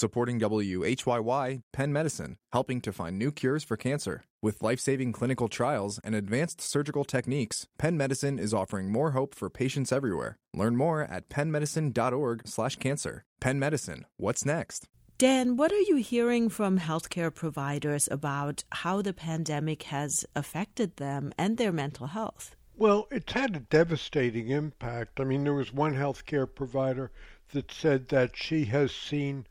supporting WHYY Penn Medicine, helping to find new cures for cancer. With life saving clinical trials and advanced surgical techniques, Penn Medicine is offering more hope for patients everywhere. Learn more at pennmedicine.org/slash cancer. Penn Medicine, what's next? Dan, what are you hearing from healthcare providers about how the pandemic has affected them and their mental health? Well, it's had a devastating impact. I mean, there was one healthcare provider that said that she has seen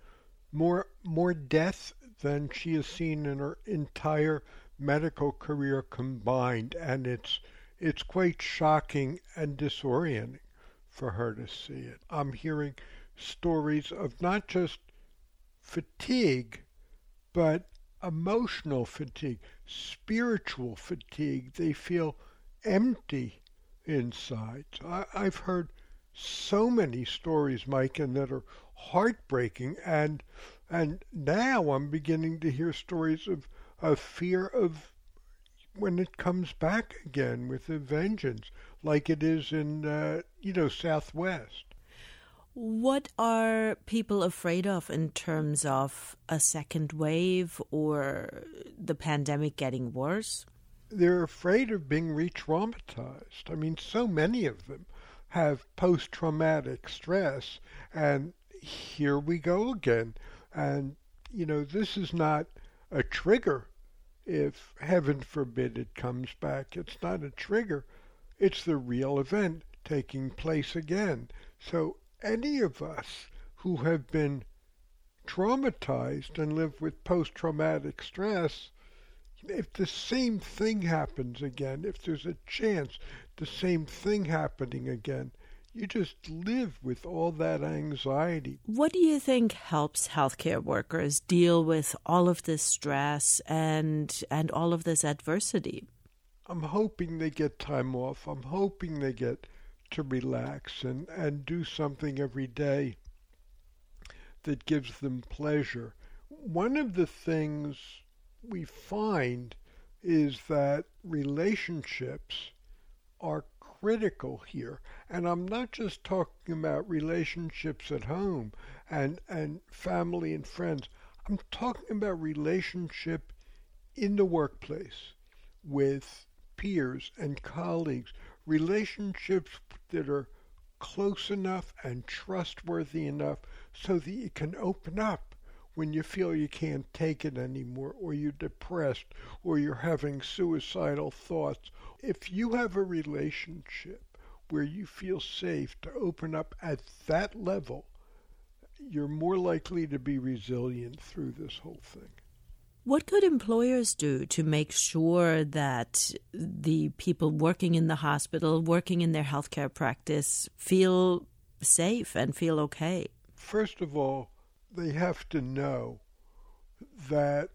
more more death than she has seen in her entire medical career combined, and it's it's quite shocking and disorienting for her to see it. I'm hearing stories of not just fatigue, but emotional fatigue, spiritual fatigue. They feel empty inside. I, I've heard so many stories, Mike, and that are heartbreaking. And and now I'm beginning to hear stories of of fear of when it comes back again with a vengeance, like it is in uh, you know Southwest. What are people afraid of in terms of a second wave or the pandemic getting worse? They're afraid of being re traumatized. I mean, so many of them have post traumatic stress, and here we go again. And, you know, this is not a trigger if heaven forbid it comes back. It's not a trigger, it's the real event taking place again. So, any of us who have been traumatized and live with post traumatic stress if the same thing happens again, if there's a chance the same thing happening again, you just live with all that anxiety. What do you think helps healthcare workers deal with all of this stress and and all of this adversity? I'm hoping they get time off. I'm hoping they get to relax and, and do something every day that gives them pleasure. One of the things we find is that relationships are critical here. And I'm not just talking about relationships at home and, and family and friends. I'm talking about relationship in the workplace with peers and colleagues, relationships that are close enough and trustworthy enough so that you can open up when you feel you can't take it anymore, or you're depressed, or you're having suicidal thoughts. If you have a relationship where you feel safe to open up at that level, you're more likely to be resilient through this whole thing. What could employers do to make sure that the people working in the hospital, working in their healthcare practice, feel safe and feel okay? First of all, they have to know that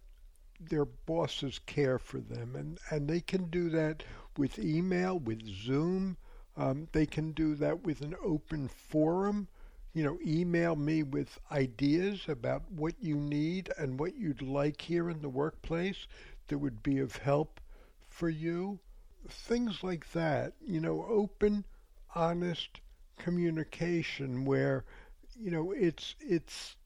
their bosses care for them, and, and they can do that with email, with Zoom. Um, they can do that with an open forum. You know, email me with ideas about what you need and what you'd like here in the workplace that would be of help for you. Things like that. You know, open, honest communication where, you know, it's it's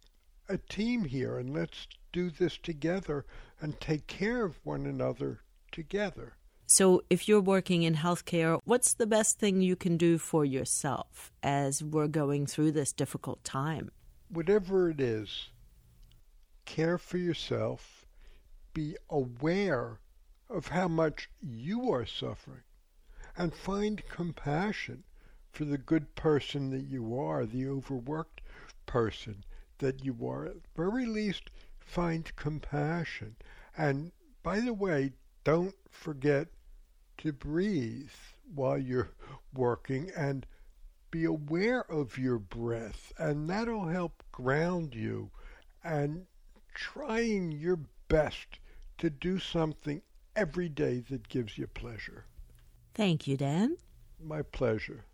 a team here and let's do this together and take care of one another together. So, if you're working in healthcare, what's the best thing you can do for yourself as we're going through this difficult time? Whatever it is, care for yourself, be aware of how much you are suffering, and find compassion for the good person that you are, the overworked person that you are, at very least, find compassion. And by the way, don't forget to breathe while you're working and be aware of your breath, and that'll help ground you. And trying your best to do something every day that gives you pleasure. Thank you, Dan. My pleasure.